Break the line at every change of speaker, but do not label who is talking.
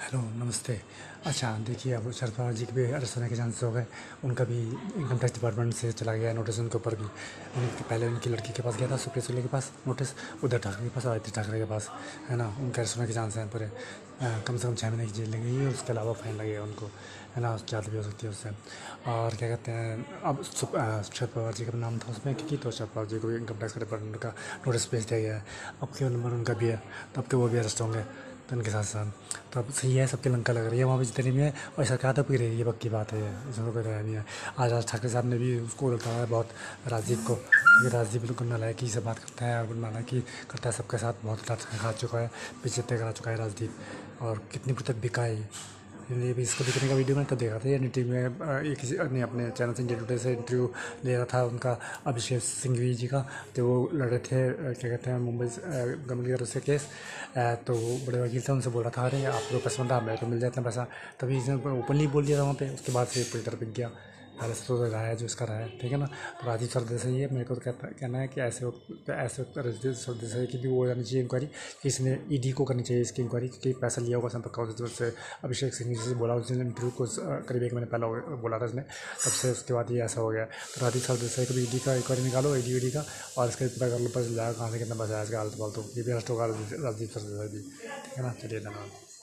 Hello नमस्ते। अच्छा देखिए, अब शरद पवार जी के भी अरेस्ट होने के चांसेस हो गए। उनका भी इनकम टैक्स डिपार्टमेंट से चला गया नोटिस उनके ऊपर भी। उनके पहले उनकी लड़की के पास गया था, सुप्रिया सुले के पास नोटिस उद्धव ठाकरे के पास आदित्य ठाकरे के पास, है ना? उनके अरेस्ट होने के चांस हैं पूरे। कम से कम छः महीने की जेल लगेगी है, उसके अलावा फाइन लगेगा उनको, है ना? ज़्यादा भी हो सकती है उससे। और क्या कहते हैं, अब शरद पवार जी का नाम था उसमें, क्योंकि तो शरद पवार जी को इनकम टैक्स डिपार्टमेंट का नोटिस भेज दिया गया है। अब केवल नंबर उनका भी है, तब के वो भी अरेस्ट होंगे। तो उनके साथ साथ। तो अब सही है, सबकी लंका लग रही है, वहाँ पर जितने भी है, और सरकार तो पी रही है पक्की बात है इसमें कोई रहा नहीं है। आज राज ठाकरे साहब ने भी उसको बताया बहुत राजीव को, ये राजीव बिल्कुल नालायकी से बात करता है, और नालायकी करता है, सबके साथ बहुत खा चुका है, पीछे तय करा चुका है राजदीप, और कितनी प्रतिक बिका है ये भी इसको देखने का वीडियो मैंने तो देखा था, ये टी में एक ने अपने चैनल से इंडिया से इंटरव्यू ले रहा था उनका अभिषेक सिंघवी जी का तो वो लड़े थे क्या कहते हैं, मुंबई गंभीर से केस तो वो बड़े वकील थे उनसे बोल रहा था, अरे, आप लोग पैसा था मेरे को मिल जाता पैसा। तभी इसने ओपनली बोल दिया था वहाँ पर उसके बाद से पूरी पर गया तो रहा है, जो इसका रहा है, ठीक है ना? तो राजीव सरदेसाई है, मेरे को तो कहना है कि ऐसे वक्त ऐसे वक्त राजीव सरदेसाई की भी वो जानी चाहिए इंक्वायरी इसने ईडी को करनी चाहिए इसकी इंक्वायरी क्योंकि पैसा लिया होगा संपर्क काउंसिल से अभिषेक सिंह जी से बोला उसने इंटरव्यू को करीब एक महीने पहले बोला था इसने, तब से उसके बाद ये ऐसा हो गया। तो राजीव सरदेसाई को भी ईडी का इंक्वायरी निकालो ई डी का, और इसका पता कर लो चल जाएगा कहाँ से कितना पैसा है इसका हालत फालतू ये भी अरेस्ट होगा राजीव सरदेसाई भी, ठीक है ना? चलिए, धन्यवाद।